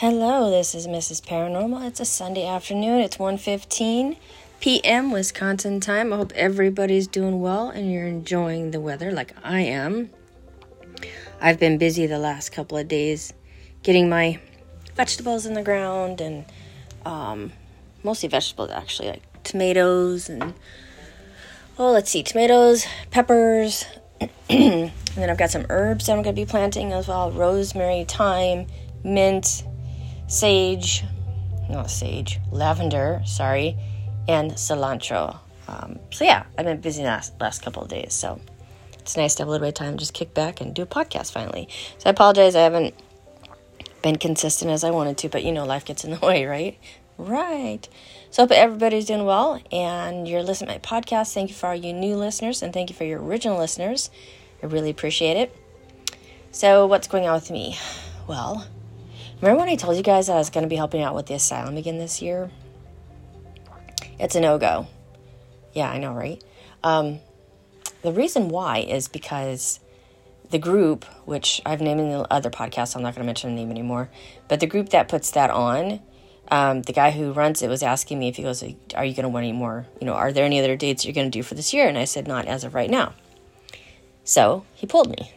Hello, this is Mrs. Paranormal. It's a Sunday afternoon. It's 1:15 p.m. Wisconsin time. I hope everybody's doing well and you're enjoying the weather like I am. I've been busy the last couple of days getting my vegetables in the ground and um, mostly vegetables actually, like tomatoes and oh, let's see, tomatoes, peppers, and then I've got some herbs that I'm going to be planting as well: rosemary, thyme, mint sage, not sage, lavender, sorry, and cilantro. Um, so yeah, I've been busy last last couple of days, so it's nice to have a little bit of time just kick back and do a podcast finally. So I apologize, I haven't been consistent as I wanted to, but you know, life gets in the way, right? Right. So hope everybody's doing well and you're listening to my podcast. Thank you for all you new listeners and thank you for your original listeners. I really appreciate it. So what's going on with me? Well, Remember when I told you guys I was going to be helping out with the asylum again this year? It's a no go. Yeah, I know, right? Um, the reason why is because the group, which I've named in the other podcast, I'm not going to mention the name anymore, but the group that puts that on, um, the guy who runs it was asking me if he goes, Are you going to want any more? You know, are there any other dates you're going to do for this year? And I said, Not as of right now. So he pulled me.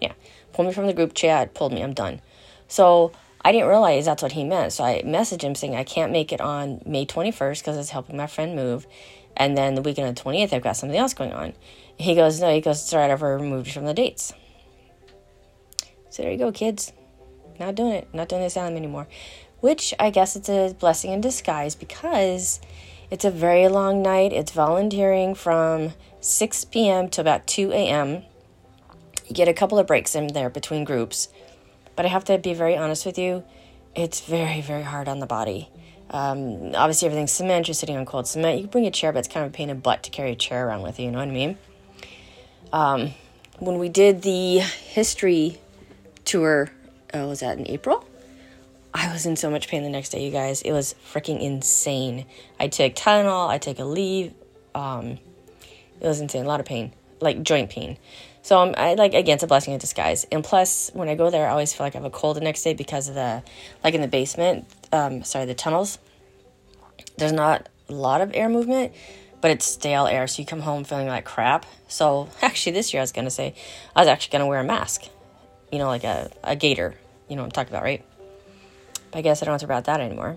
Yeah, pulled me from the group chat, pulled me, I'm done. So I didn't realize that's what he meant. So I messaged him saying I can't make it on May 21st because it's helping my friend move. And then the weekend of the 28th, I've got something else going on. He goes, No, he goes, right, I've removed you from the dates. So there you go, kids. Not doing it. Not doing the asylum anymore. Which I guess it's a blessing in disguise because it's a very long night. It's volunteering from 6 p.m. to about 2 a.m. You get a couple of breaks in there between groups. But I have to be very honest with you, it's very, very hard on the body. Um, obviously, everything's cement. You're sitting on cold cement. You can bring a chair, but it's kind of a pain in the butt to carry a chair around with you. You know what I mean? Um, when we did the history tour, oh, was that in April? I was in so much pain the next day, you guys. It was freaking insane. I took Tylenol. I took Aleve. Um, it was insane. A lot of pain, like joint pain. So I'm I like again, it's a blessing in disguise. And plus, when I go there, I always feel like I have a cold the next day because of the like in the basement. Um, sorry, the tunnels. There's not a lot of air movement, but it's stale air, so you come home feeling like crap. So actually, this year I was gonna say I was actually gonna wear a mask, you know, like a a gaiter. You know what I'm talking about, right? But I guess I don't have to worry about that anymore.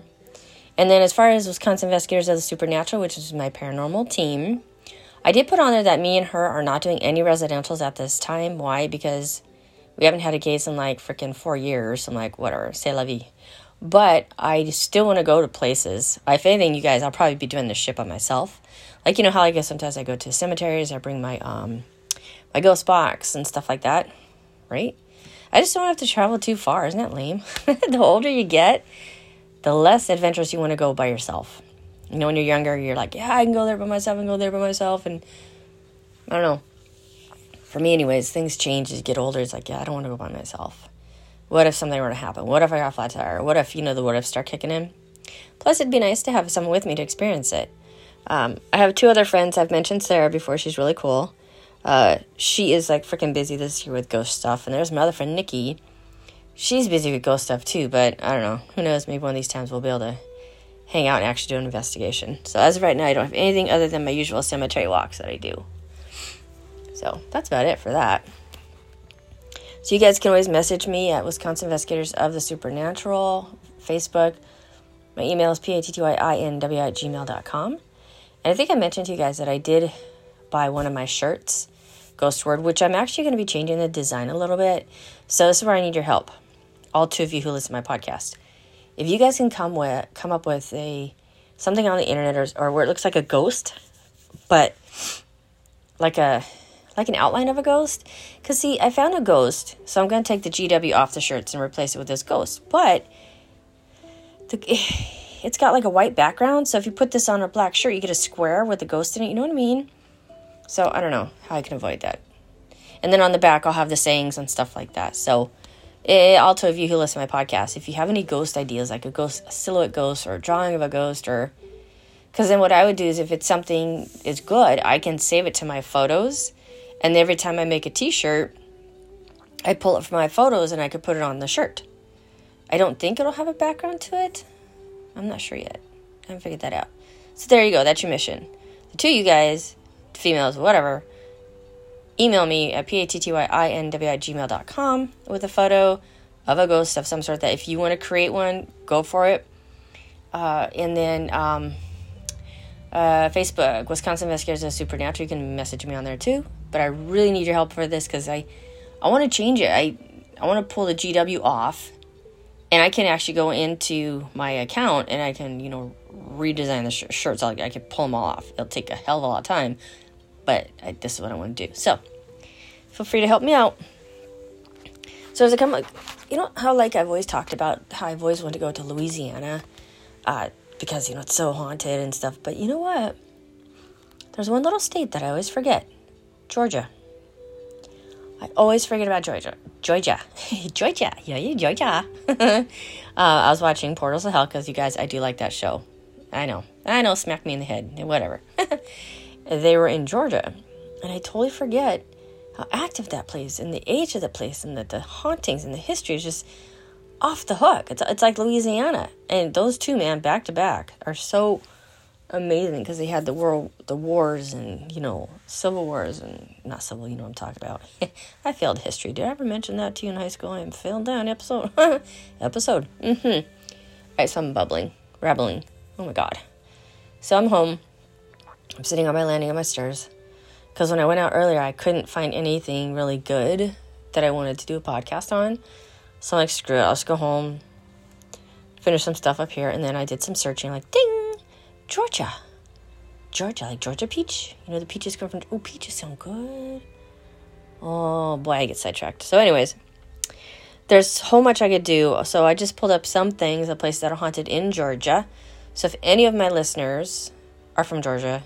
And then as far as Wisconsin Investigators of the Supernatural, which is my paranormal team, I did put on there that me and her are not doing any residentials at this time. Why? Because we haven't had a case in like freaking four years. I'm like, whatever, say la vie. But I still want to go to places. If anything, you guys, I'll probably be doing this shit by myself. Like you know how I guess sometimes I go to cemeteries. I bring my um my ghost box and stuff like that, right? I just don't have to travel too far. Isn't that lame? the older you get, the less adventurous you want to go by yourself. You know, when you're younger, you're like, yeah, I can go there by myself and go there by myself. And I don't know. For me, anyways, things change as you get older. It's like, yeah, I don't want to go by myself. What if something were to happen? What if I got flat tire? What if, you know, the what if start kicking in? Plus, it'd be nice to have someone with me to experience it. Um, I have two other friends. I've mentioned Sarah before. She's really cool. Uh, she is like freaking busy this year with ghost stuff. And there's my other friend, Nikki. She's busy with ghost stuff too, but I don't know. Who knows? Maybe one of these times we'll be able to hang out and actually do an investigation. So as of right now, I don't have anything other than my usual cemetery walks that I do. So that's about it for that. So you guys can always message me at Wisconsin Investigators of the Supernatural, Facebook. My email is p-a-t-t-y-i-n-w at gmail.com. And I think I mentioned to you guys that I did buy one of my shirts, Ghost Word, which I'm actually going to be changing the design a little bit. So this is where I need your help. All two of you who listen to my podcast if you guys can come with come up with a something on the internet or, or where it looks like a ghost, but like a like an outline of a ghost. Cause see, I found a ghost, so I'm gonna take the GW off the shirts and replace it with this ghost. But the, it's got like a white background, so if you put this on a black shirt, you get a square with a ghost in it. You know what I mean? So I don't know how I can avoid that. And then on the back, I'll have the sayings and stuff like that. So Eh, it, also, if you who listen to my podcast, if you have any ghost ideas, like a ghost, a silhouette ghost, or a drawing of a ghost, or because then what I would do is if it's something is good, I can save it to my photos, and every time I make a T-shirt, I pull it from my photos and I could put it on the shirt. I don't think it'll have a background to it. I'm not sure yet. I haven't figured that out. So there you go. That's your mission. The two of you guys, females, whatever, email me at p-a-t-t-y-i-n-w at with a photo of a ghost of some sort that if you want to create one, go for it. Uh, and then um, uh, Facebook, Wisconsin Investigators of Supernatural. You can message me on there too. But I really need your help for this because I, I want to change it. I, I want to pull the GW off, and I can actually go into my account and I can, you know, redesign the sh- shirts. I, I can pull them all off. It'll take a hell of a lot of time, but I, this is what I want to do. So, feel free to help me out. So as I come, like, you know how like I've always talked about how I've always wanted to go to Louisiana, uh, because you know it's so haunted and stuff. But you know what? There's one little state that I always forget, Georgia. I always forget about Georgia. Georgia. Georgia. Yeah, yeah, Georgia. uh, I was watching Portals of Hell because you guys, I do like that show. I know. I know, smack me in the head. Whatever. they were in Georgia. And I totally forget how active that place and the age of the place and the, the hauntings and the history is just off the hook. It's, it's like Louisiana. And those two, man, back to back, are so amazing because they had the world, the wars and, you know, civil wars and not civil, you know what I'm talking about. I failed history. Did I ever mention that to you in high school? I am failed down episode. episode. Mm-hmm. All right, so I'm bubbling, rabbling. Oh my God. So I'm home. I'm sitting on my landing on my stairs because when I went out earlier, I couldn't find anything really good that I wanted to do a podcast on. So I'm like, screw it, I'll just go home, finish some stuff up here, and then I did some searching, like, ding, Georgia. Georgia, like Georgia peach. You know, the peaches come from, oh, peaches sound good. Oh, boy, I get sidetracked. So, anyways, there's so much I could do. So, I just pulled up some things, the places that are haunted in Georgia. So, if any of my listeners are from Georgia,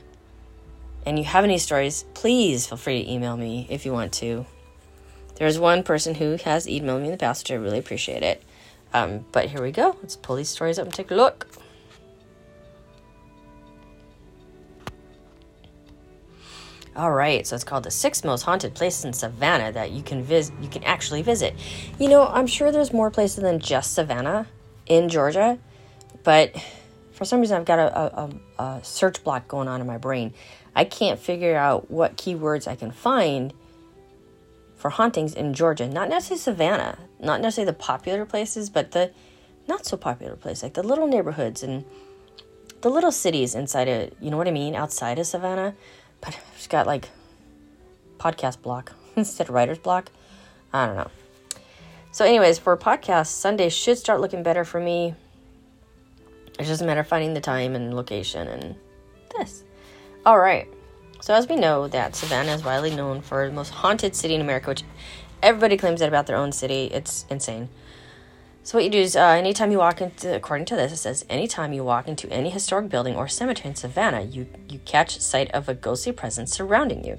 and you have any stories, please feel free to email me if you want to. There's one person who has emailed me in the past, which I really appreciate it. Um, but here we go. Let's pull these stories up and take a look. All right, so it's called the six most haunted places in Savannah that you can visit. You can actually visit. You know, I'm sure there's more places than just Savannah in Georgia, but for some reason I've got a, a, a search block going on in my brain. I can't figure out what keywords I can find for hauntings in Georgia. Not necessarily Savannah, not necessarily the popular places, but the not so popular places, like the little neighborhoods and the little cities inside of, you know what I mean, outside of Savannah. But I've just got like podcast block instead of writer's block. I don't know. So, anyways, for podcasts, Sunday should start looking better for me. It's just a matter of finding the time and location and this. All right. So as we know that Savannah is widely known for the most haunted city in America, which everybody claims that about their own city. It's insane. So what you do is, uh, anytime you walk into, according to this, it says, anytime you walk into any historic building or cemetery in Savannah, you you catch sight of a ghostly presence surrounding you.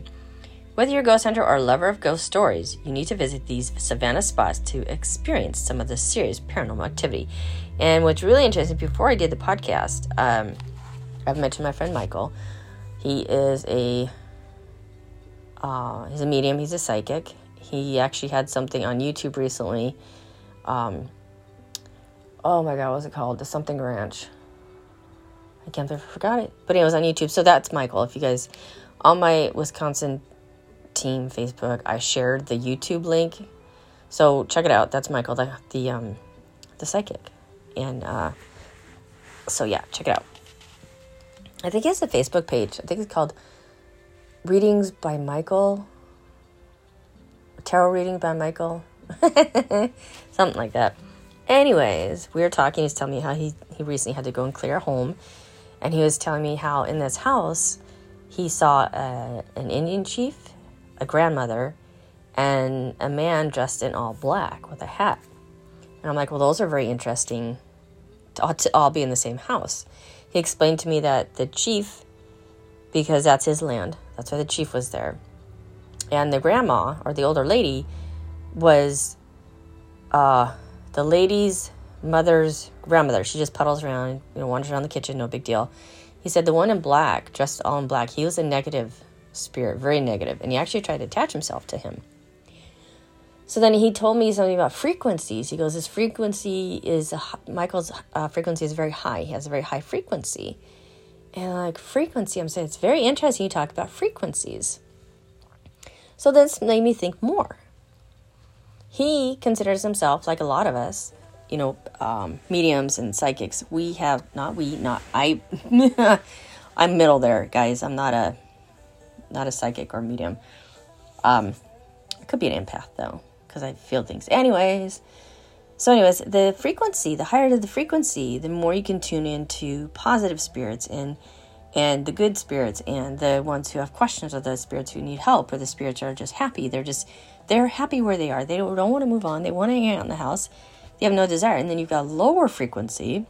Whether you're a ghost hunter or a lover of ghost stories, you need to visit these Savannah spots to experience some of the serious paranormal activity. And what's really interesting, before I did the podcast, um, I've mentioned my friend Michael, he is a uh, he's a medium. He's a psychic. He actually had something on YouTube recently. Um, oh my god, what was it called? The something ranch. I can't believe I forgot it. But it was on YouTube. So that's Michael. If you guys on my Wisconsin team Facebook, I shared the YouTube link. So check it out. That's Michael, the the um the psychic. And uh so yeah, check it out. I think he has a Facebook page. I think it's called Readings by Michael. Tarot reading by Michael. Something like that. Anyways, we were talking. He's telling me how he, he recently had to go and clear a home. And he was telling me how in this house he saw a, an Indian chief, a grandmother, and a man dressed in all black with a hat. And I'm like, well, those are very interesting to to all be in the same house. He explained to me that the chief, because that's his land, that's why the chief was there, and the grandma or the older lady was uh, the lady's mother's grandmother. She just puddles around, you know, wanders around the kitchen, no big deal. He said the one in black, dressed all in black, he was a negative spirit, very negative, and he actually tried to attach himself to him. So then he told me something about frequencies. He goes, his frequency is Michael's uh, frequency is very high. He has a very high frequency." And like frequency, I'm saying it's very interesting. You talk about frequencies. So this made me think more. He considers himself, like a lot of us, you know, um, mediums and psychics. We have not we not I. I'm middle there, guys. I'm not a not a psychic or medium. Um, could be an empath though, because I feel things. Anyways, so anyways, the frequency, the higher the frequency, the more you can tune into positive spirits and and the good spirits and the ones who have questions or the spirits who need help or the spirits are just happy. They're just they're happy where they are. They don't, don't want to move on. They want to hang out in the house. They have no desire. And then you've got lower frequency,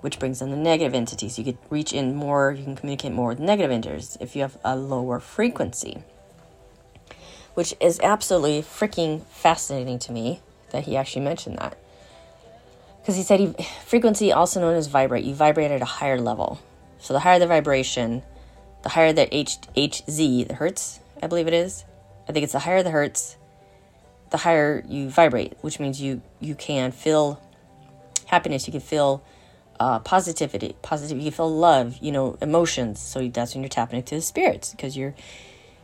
which brings in the negative entities. You could reach in more, you can communicate more with negative entities if you have a lower frequency. Which is absolutely freaking fascinating to me that he actually mentioned that. Because he said he, frequency, also known as vibrate, you vibrate at a higher level. So the higher the vibration, the higher the H, HZ, the hertz, I believe it is. I think it's the higher the hertz, the higher you vibrate, which means you you can feel happiness, you can feel uh, positivity, positive, you can feel love, you know, emotions. So that's when you're tapping into the spirits because your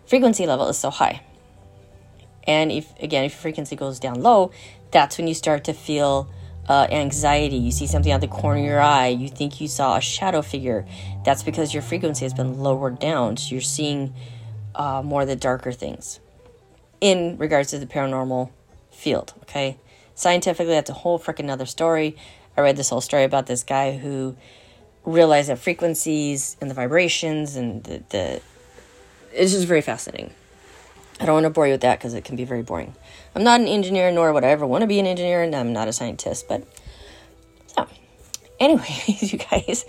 frequency level is so high. And if again, if your frequency goes down low, that's when you start to feel uh, anxiety. You see something out the corner of your eye. You think you saw a shadow figure. That's because your frequency has been lowered down. So you're seeing uh, more of the darker things in regards to the paranormal field. Okay, scientifically, that's a whole freaking other story. I read this whole story about this guy who realized that frequencies and the vibrations and the, the it's just very fascinating. I don't want to bore you with that because it can be very boring. I'm not an engineer, nor would I ever want to be an engineer, and I'm not a scientist. But so, anyways, you guys,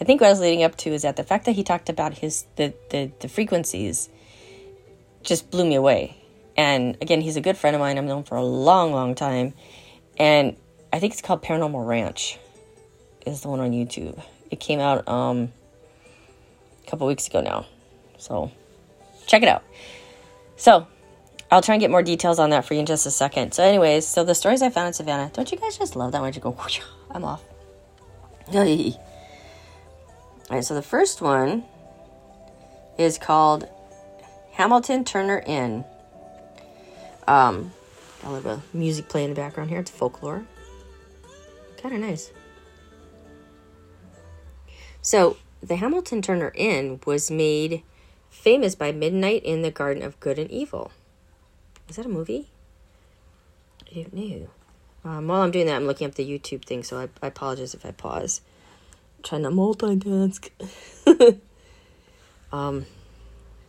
I think what I was leading up to is that the fact that he talked about his the the, the frequencies just blew me away. And again, he's a good friend of mine. I've known for a long, long time. And I think it's called Paranormal Ranch, is the one on YouTube. It came out um, a couple weeks ago now. So check it out. So I'll try and get more details on that for you in just a second. So, anyways, so the stories I found in Savannah, don't you guys just love that when you go, I'm off? All right, so the first one is called Hamilton Turner Inn. Um, love a music play in the background here. It's folklore. Kind of nice. So, the Hamilton Turner Inn was made famous by Midnight in the Garden of Good and Evil. Is that a movie? I don't know. Um, while I'm doing that, I'm looking up the YouTube thing, so I, I apologize if I pause. I'm trying to multitask. um,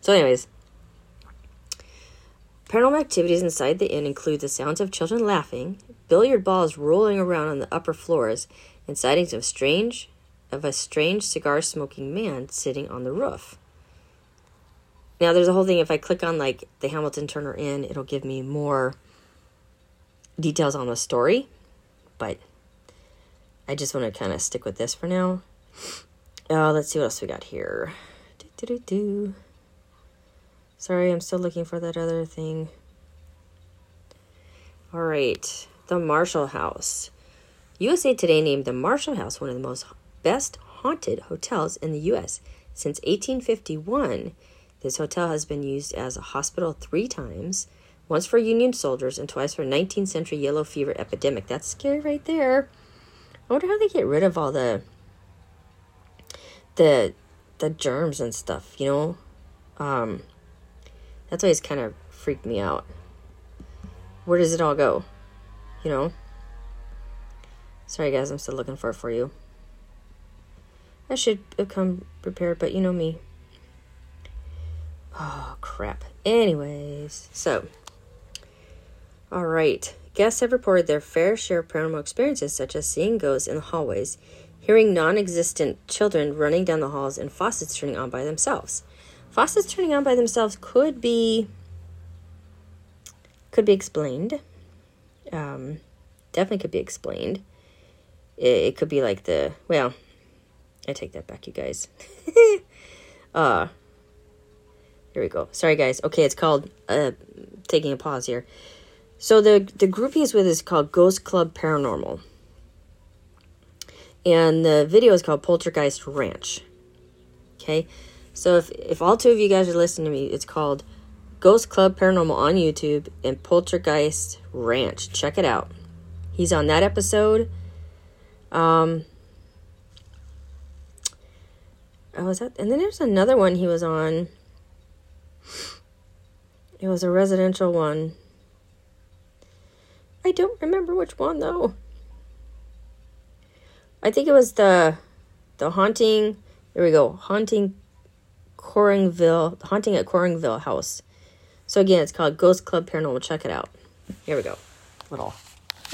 so, anyways, Paranormal activities inside the inn include the sounds of children laughing, billiard balls rolling around on the upper floors, and sightings of strange of a strange cigar smoking man sitting on the roof. Now there's a whole thing if I click on like the Hamilton Turner Inn, it'll give me more details on the story, but I just want to kind of stick with this for now. Uh, let's see what else we got here. Do, do, do. Sorry, I'm still looking for that other thing. All right, the Marshall House. USA Today named the Marshall House one of the most best haunted hotels in the U.S. Since 1851, this hotel has been used as a hospital three times once for Union soldiers and twice for 19th century yellow fever epidemic. That's scary right there. I wonder how they get rid of all the the the germs and stuff, you know? Um that's always kind of freaked me out. Where does it all go? You know? Sorry, guys, I'm still looking for it for you. I should have come prepared, but you know me. Oh, crap. Anyways, so. Alright. Guests have reported their fair share of paranormal experiences, such as seeing ghosts in the hallways, hearing non existent children running down the halls, and faucets turning on by themselves. Faucets turning on by themselves could be could be explained. Um, definitely could be explained. It, it could be like the well, I take that back, you guys. uh here we go. Sorry, guys. Okay, it's called uh, taking a pause here. So the the group he's with is called Ghost Club Paranormal. And the video is called Poltergeist Ranch. Okay? So if if all two of you guys are listening to me, it's called Ghost Club Paranormal on YouTube and Poltergeist Ranch. Check it out. He's on that episode. Um Oh, was that? And then there's another one he was on. It was a residential one. I don't remember which one though. I think it was the the haunting. There we go. Haunting Corinville, haunting at Coringville House. So again, it's called Ghost Club Paranormal. Check it out. Here we go. Little,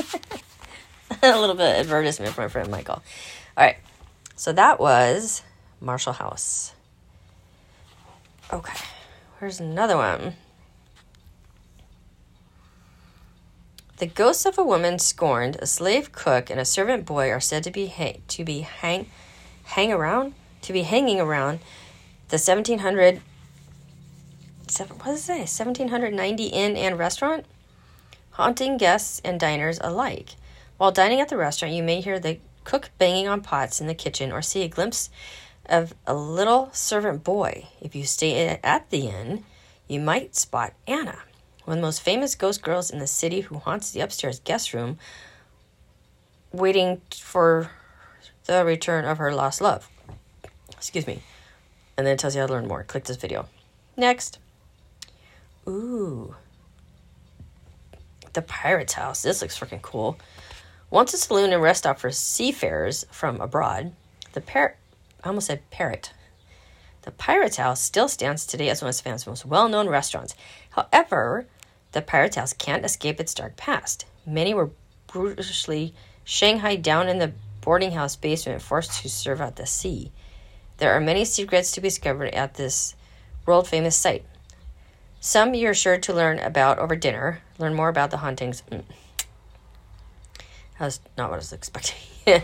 a little bit of advertisement for my friend Michael. All right. So that was Marshall House. Okay. Here's another one. The ghosts of a woman scorned, a slave cook, and a servant boy are said to be hang, to be hang hang around to be hanging around the 1700 what does it say? 1790 inn and restaurant? Haunting guests and diners alike. While dining at the restaurant you may hear the cook banging on pots in the kitchen or see a glimpse of a little servant boy. If you stay at the inn you might spot anna one of the most famous ghost girls in the city who haunts the upstairs guest room, waiting for the return of her lost love. Excuse me. And then it tells you how to learn more. Click this video. Next. Ooh. The Pirate's House. This looks freaking cool. Once a saloon and rest stop for seafarers from abroad, the parrot, I almost said parrot. The Pirate's House still stands today as one of Savannah's most well known restaurants. However, the Pirate's House can't escape its dark past. Many were brutally shanghaied down in the boarding house basement, forced to serve out the sea. There are many secrets to be discovered at this world famous site. Some you're sure to learn about over dinner. Learn more about the hauntings. Mm. That's not what I was expecting.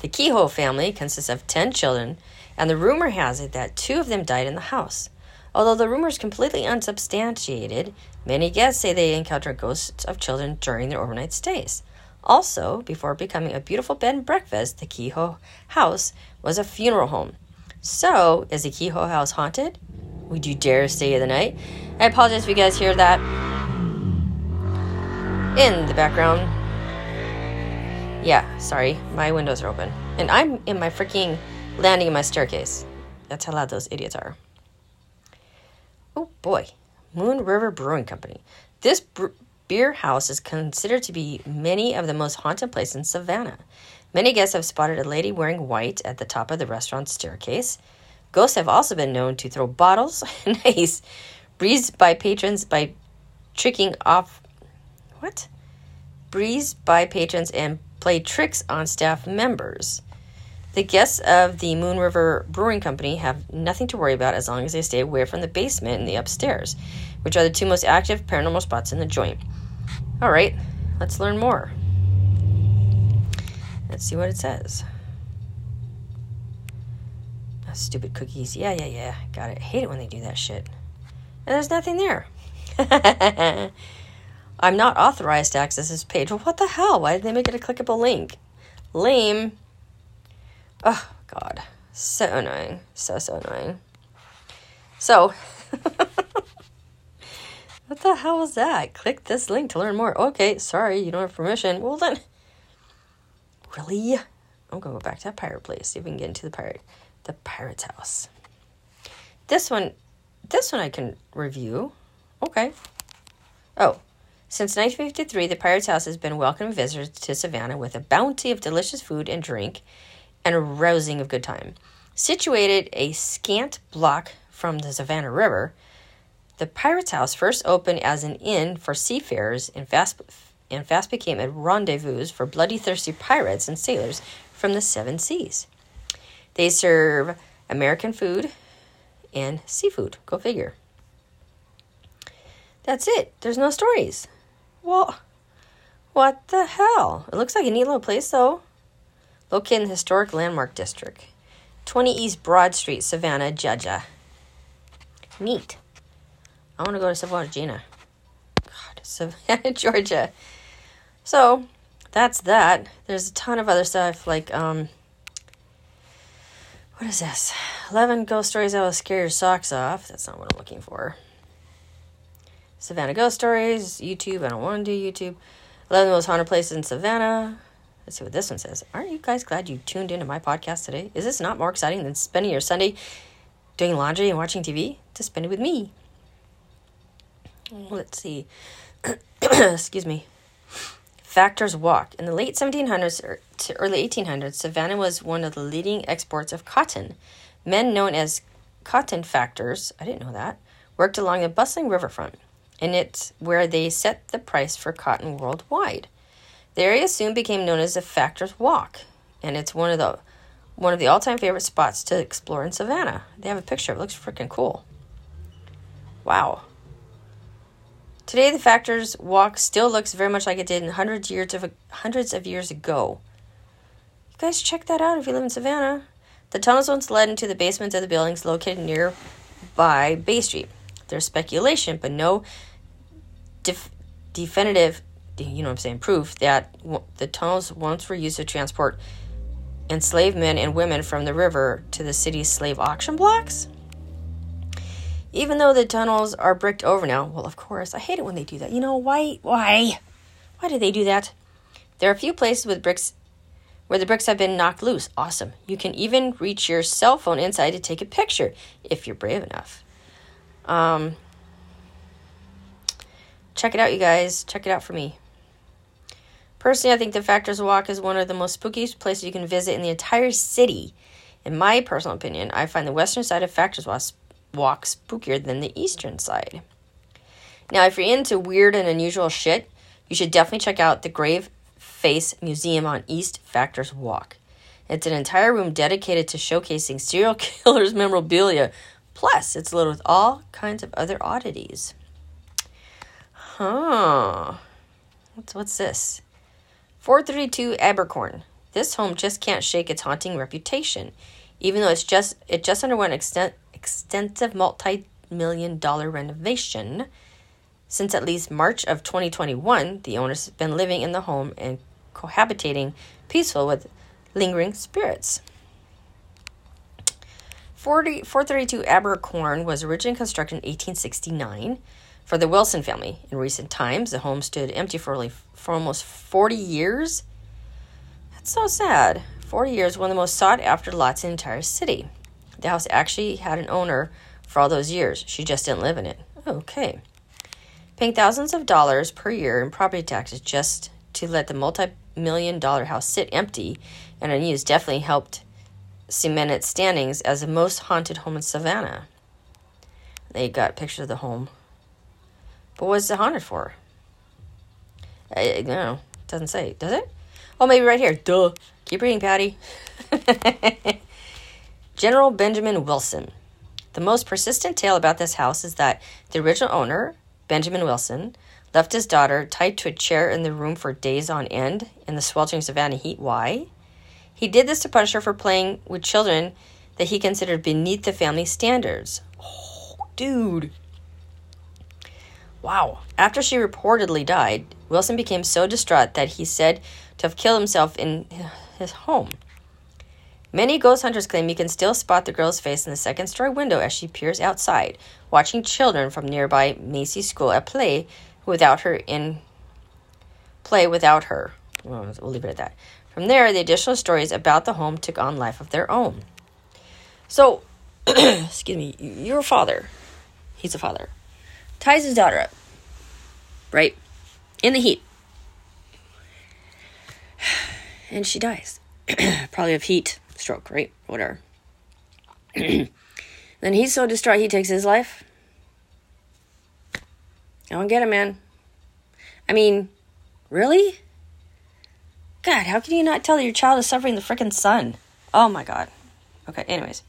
the Kehoe family consists of 10 children, and the rumor has it that two of them died in the house. Although the rumor is completely unsubstantiated, many guests say they encounter ghosts of children during their overnight stays. Also, before becoming a beautiful bed and breakfast, the Kehoe House was a funeral home. So, is the Kehoe House haunted? Would you dare stay the night? I apologize if you guys hear that in the background. Yeah, sorry, my windows are open. And I'm in my freaking landing in my staircase. That's how loud those idiots are. Oh boy, Moon River Brewing Company. This beer house is considered to be many of the most haunted places in Savannah. Many guests have spotted a lady wearing white at the top of the restaurant staircase. Ghosts have also been known to throw bottles and ice, breezed by patrons by tricking off what? Breezed by patrons and play tricks on staff members. The guests of the Moon River Brewing Company have nothing to worry about as long as they stay away from the basement and the upstairs, which are the two most active paranormal spots in the joint. All right, let's learn more. Let's see what it says. Oh, stupid cookies. Yeah, yeah, yeah. Got it. Hate it when they do that shit. And there's nothing there. I'm not authorized to access this page. Well, what the hell? Why did they make it a clickable link? Lame. Oh, God. So annoying. So, so annoying. So, what the hell was that? Click this link to learn more. Okay, sorry, you don't have permission. Well, then. Really? I'm to go back to that pirate place, see if we can get into the pirate. The pirate's house. This one, this one I can review. Okay. Oh, since 1953, the Pirate's House has been welcoming visitors to Savannah with a bounty of delicious food and drink and a rousing of good time. Situated a scant block from the Savannah River, the Pirate's House first opened as an inn for seafarers and fast, and fast became a rendezvous for bloody thirsty pirates and sailors from the seven seas. They serve American food and seafood. Go figure. That's it. There's no stories. Well, what the hell? It looks like a neat little place, though located in the historic landmark district. 20 East Broad Street, Savannah, Georgia. Neat. I want to go to Savannah, Gina. God, Savannah, Georgia. So that's that. There's a ton of other stuff like um what is this? 11 ghost stories that will scare your socks off. That's not what I'm looking for. Savannah Ghost Stories, YouTube. I don't want to do YouTube. 11 most haunted places in Savannah. Let's see what this one says. Aren't you guys glad you tuned into my podcast today? Is this not more exciting than spending your Sunday doing laundry and watching TV? To spend it with me. Let's see. Excuse me. Factors Walk. In the late 1700s er, to early 1800s, Savannah was one of the leading exports of cotton. Men known as cotton factors, I didn't know that, worked along the bustling riverfront, and it's where they set the price for cotton worldwide. The area soon became known as the Factors Walk, and it's one of the one of the all-time favorite spots to explore in Savannah. They have a picture; it looks freaking cool. Wow. Today, the Factors Walk still looks very much like it did in hundreds years of hundreds of years ago. You guys check that out if you live in Savannah. The tunnels once led into the basements of the buildings located nearby Bay Street. There's speculation, but no def- definitive, you know what I'm saying, proof that the tunnels once were used to transport enslaved men and women from the river to the city's slave auction blocks. Even though the tunnels are bricked over now, well, of course, I hate it when they do that. You know, why? Why? Why do they do that? There are a few places with bricks where the bricks have been knocked loose. Awesome. You can even reach your cell phone inside to take a picture if you're brave enough. Um, check it out, you guys. Check it out for me. Personally, I think the Factors Walk is one of the most spooky places you can visit in the entire city. In my personal opinion, I find the western side of Factors Walk spookier than the eastern side. Now, if you're into weird and unusual shit, you should definitely check out the Grave Face Museum on East Factors Walk. It's an entire room dedicated to showcasing serial killers' memorabilia. Plus, it's loaded with all kinds of other oddities. Huh. What's, what's this? 432 Abercorn. This home just can't shake its haunting reputation, even though it's just it just underwent extent, extensive multi million dollar renovation. Since at least March of 2021, the owners have been living in the home and cohabitating peaceful with lingering spirits. 40, 432 Abercorn was originally constructed in 1869 for the Wilson family. In recent times, the home stood empty for, only, for almost 40 years. That's so sad. 40 years, one of the most sought after lots in the entire city. The house actually had an owner for all those years. She just didn't live in it. Okay. Paying thousands of dollars per year in property taxes just to let the multi million dollar house sit empty and unused definitely helped cement its standings as the most haunted home in Savannah. They got pictures of the home. But what's it haunted for? I, I. It doesn't say. Does it? Oh, maybe right here. Duh. Keep reading, Patty. General Benjamin Wilson. The most persistent tale about this house is that the original owner, Benjamin Wilson, left his daughter tied to a chair in the room for days on end in the sweltering Savannah heat. Why? He did this to punish her for playing with children that he considered beneath the family standards. Oh, dude. Wow. After she reportedly died, Wilson became so distraught that he said to have killed himself in his home. Many ghost hunters claim you can still spot the girl's face in the second story window as she peers outside, watching children from nearby Macy School at play without her in play without her. Well, we'll leave it at that. From there, the additional stories about the home took on life of their own. So, excuse me, your father, he's a father, ties his daughter up, right? In the heat. And she dies. Probably of heat stroke, right? Whatever. then he's so distraught he takes his life. I don't get it, man. I mean, really? God, how can you not tell that your child is suffering the freaking sun? Oh my god. Okay, anyways.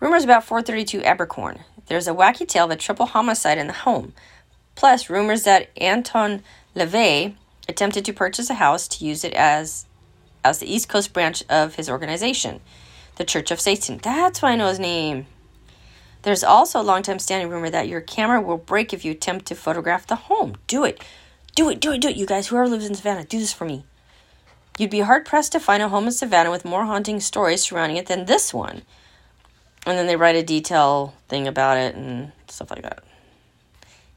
Rumors about 432 Abercorn. There's a wacky tale of a triple homicide in the home. Plus, rumors that Anton LaVey attempted to purchase a house to use it as as the East Coast branch of his organization, the Church of Satan. That's why I know his name. There's also a long time standing rumor that your camera will break if you attempt to photograph the home. Do it. Do it, do it, do it, you guys. Whoever lives in Savannah, do this for me. You'd be hard pressed to find a home in Savannah with more haunting stories surrounding it than this one. And then they write a detail thing about it and stuff like that.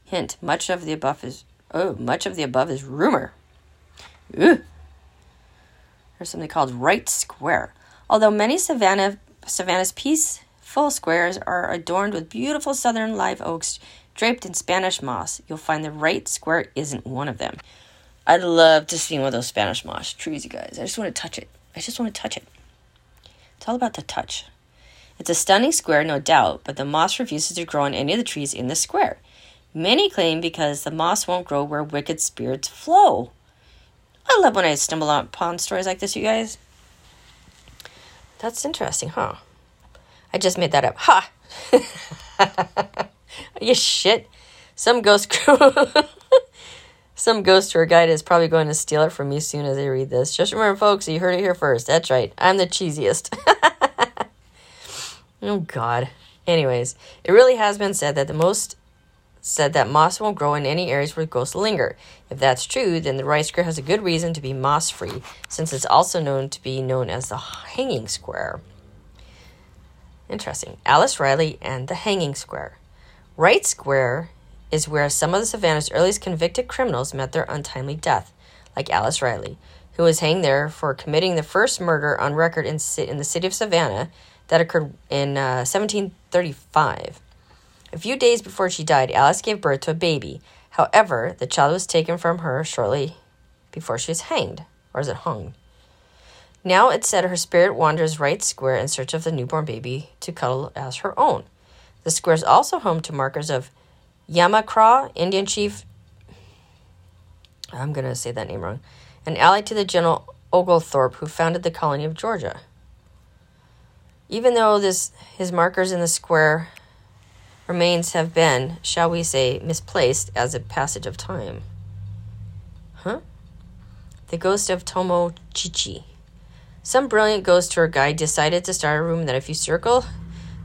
Hint: Much of the above is oh, much of the above is rumor. Ooh. There's something called Wright Square. Although many Savannah Savannah's peaceful squares are adorned with beautiful southern live oaks draped in Spanish moss, you'll find the Wright Square isn't one of them. I'd love to see one of those Spanish moss trees, you guys. I just want to touch it. I just want to touch it. It's all about the touch. It's a stunning square, no doubt, but the moss refuses to grow on any of the trees in the square. Many claim because the moss won't grow where wicked spirits flow. I love when I stumble on upon stories like this, you guys. That's interesting, huh? I just made that up. Ha! you shit. Some ghost crew. Some ghost tour guide is probably going to steal it from me soon as they read this. Just remember, folks, you heard it here first. That's right. I'm the cheesiest. oh, God. Anyways, it really has been said that the most said that moss won't grow in any areas where ghosts linger. If that's true, then the Wright Square has a good reason to be moss free, since it's also known to be known as the Hanging Square. Interesting. Alice Riley and the Hanging Square. Wright Square is where some of the Savannah's earliest convicted criminals met their untimely death, like Alice Riley, who was hanged there for committing the first murder on record in, in the city of Savannah that occurred in uh, 1735. A few days before she died, Alice gave birth to a baby. However, the child was taken from her shortly before she was hanged. Or is it hung? Now it's said her spirit wanders Wright Square in search of the newborn baby to cuddle as her own. The square is also home to markers of Yamacraw, Indian chief. I'm going to say that name wrong. An ally to the General Oglethorpe, who founded the colony of Georgia. Even though this his markers in the square remains have been, shall we say, misplaced as a passage of time. Huh? The ghost of Tomo Chichi. Some brilliant ghost tour guide decided to start a room that if you circle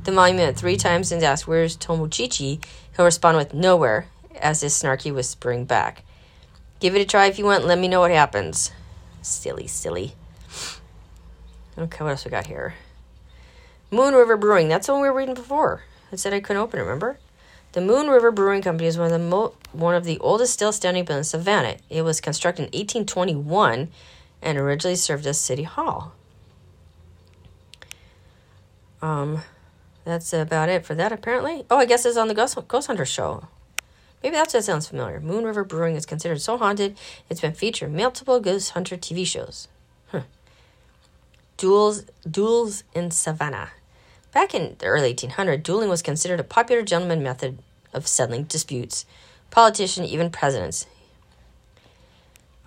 the monument three times and ask, Where's Tomochichi? he'll respond with nowhere, as his snarky whispering back. Give it a try if you want, let me know what happens. Silly, silly. Okay, what else we got here? Moon River Brewing. That's the one we were reading before. I said I couldn't open it, remember? The Moon River Brewing Company is one of the mo- one of the oldest still standing buildings in Savannah. It was constructed in 1821 and originally served as City Hall. Um, that's about it for that, apparently. Oh, I guess it's on the Ghost, Ghost Hunter show. Maybe that's what sounds familiar. Moon River Brewing is considered so haunted, it's been featured in multiple Ghost Hunter TV shows. Duels, duels in Savannah. Back in the early 1800s, dueling was considered a popular gentleman method of settling disputes. Politicians, even presidents.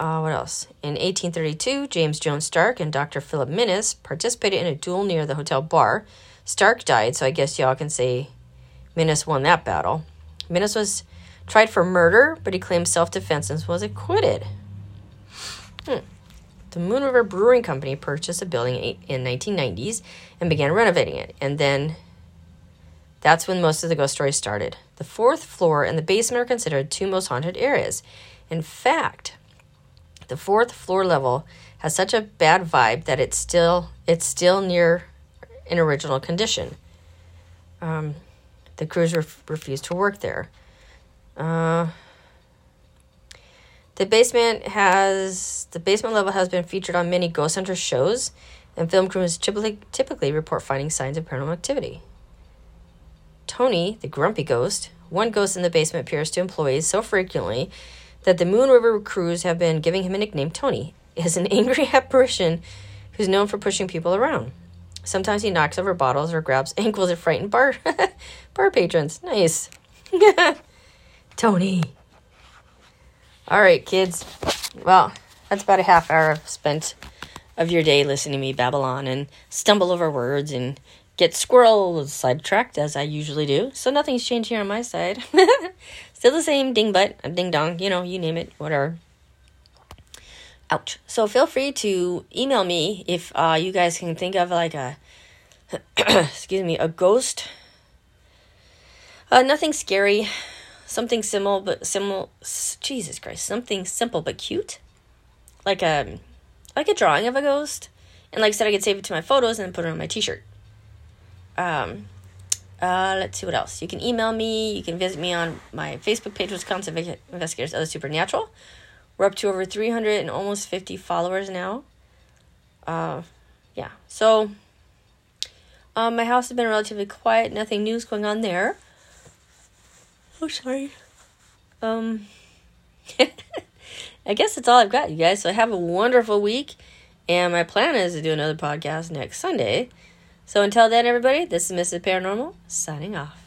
Uh, what else? In 1832, James Jones Stark and Dr. Philip Minis participated in a duel near the hotel bar. Stark died, so I guess y'all can say Minis won that battle. Minis was tried for murder, but he claimed self defense and was acquitted. Hmm. The Moon River Brewing Company purchased a building in 1990s and began renovating it. And then that's when most of the ghost stories started. The fourth floor and the basement are considered two most haunted areas. In fact, the fourth floor level has such a bad vibe that it's still it's still near an original condition. Um, the crews ref- refuse to work there. Uh, the basement has the basement level has been featured on many Ghost Hunter shows, and film crews typically typically report finding signs of paranormal activity. Tony, the grumpy ghost, one ghost in the basement appears to employees so frequently that the Moon River crews have been giving him a nickname Tony. Is an angry apparition who's known for pushing people around. Sometimes he knocks over bottles or grabs ankles of frightened bar bar patrons. Nice. Tony. All right, kids. Well, that's about a half hour spent of your day listening to me babble on and stumble over words and get squirrel sidetracked as I usually do. So nothing's changed here on my side. Still the same ding butt, ding dong, you know, you name it, whatever. Ouch. So feel free to email me if uh, you guys can think of like a, excuse me, a ghost Uh, nothing scary. Something simple, but simple. Jesus Christ, something simple but cute, like a like a drawing of a ghost. And like I said, I could save it to my photos and put it on my T-shirt. Um, uh, let's see what else. You can email me. You can visit me on my Facebook page, Wisconsin Investigators of the Supernatural. We're up to over 300 and almost 50 followers now. Uh, yeah. So, um, my house has been relatively quiet. Nothing news going on there. Oh, sorry. Um, I guess that's all I've got, you guys. So have a wonderful week. And my plan is to do another podcast next Sunday. So until then, everybody, this is Mrs. Paranormal signing off.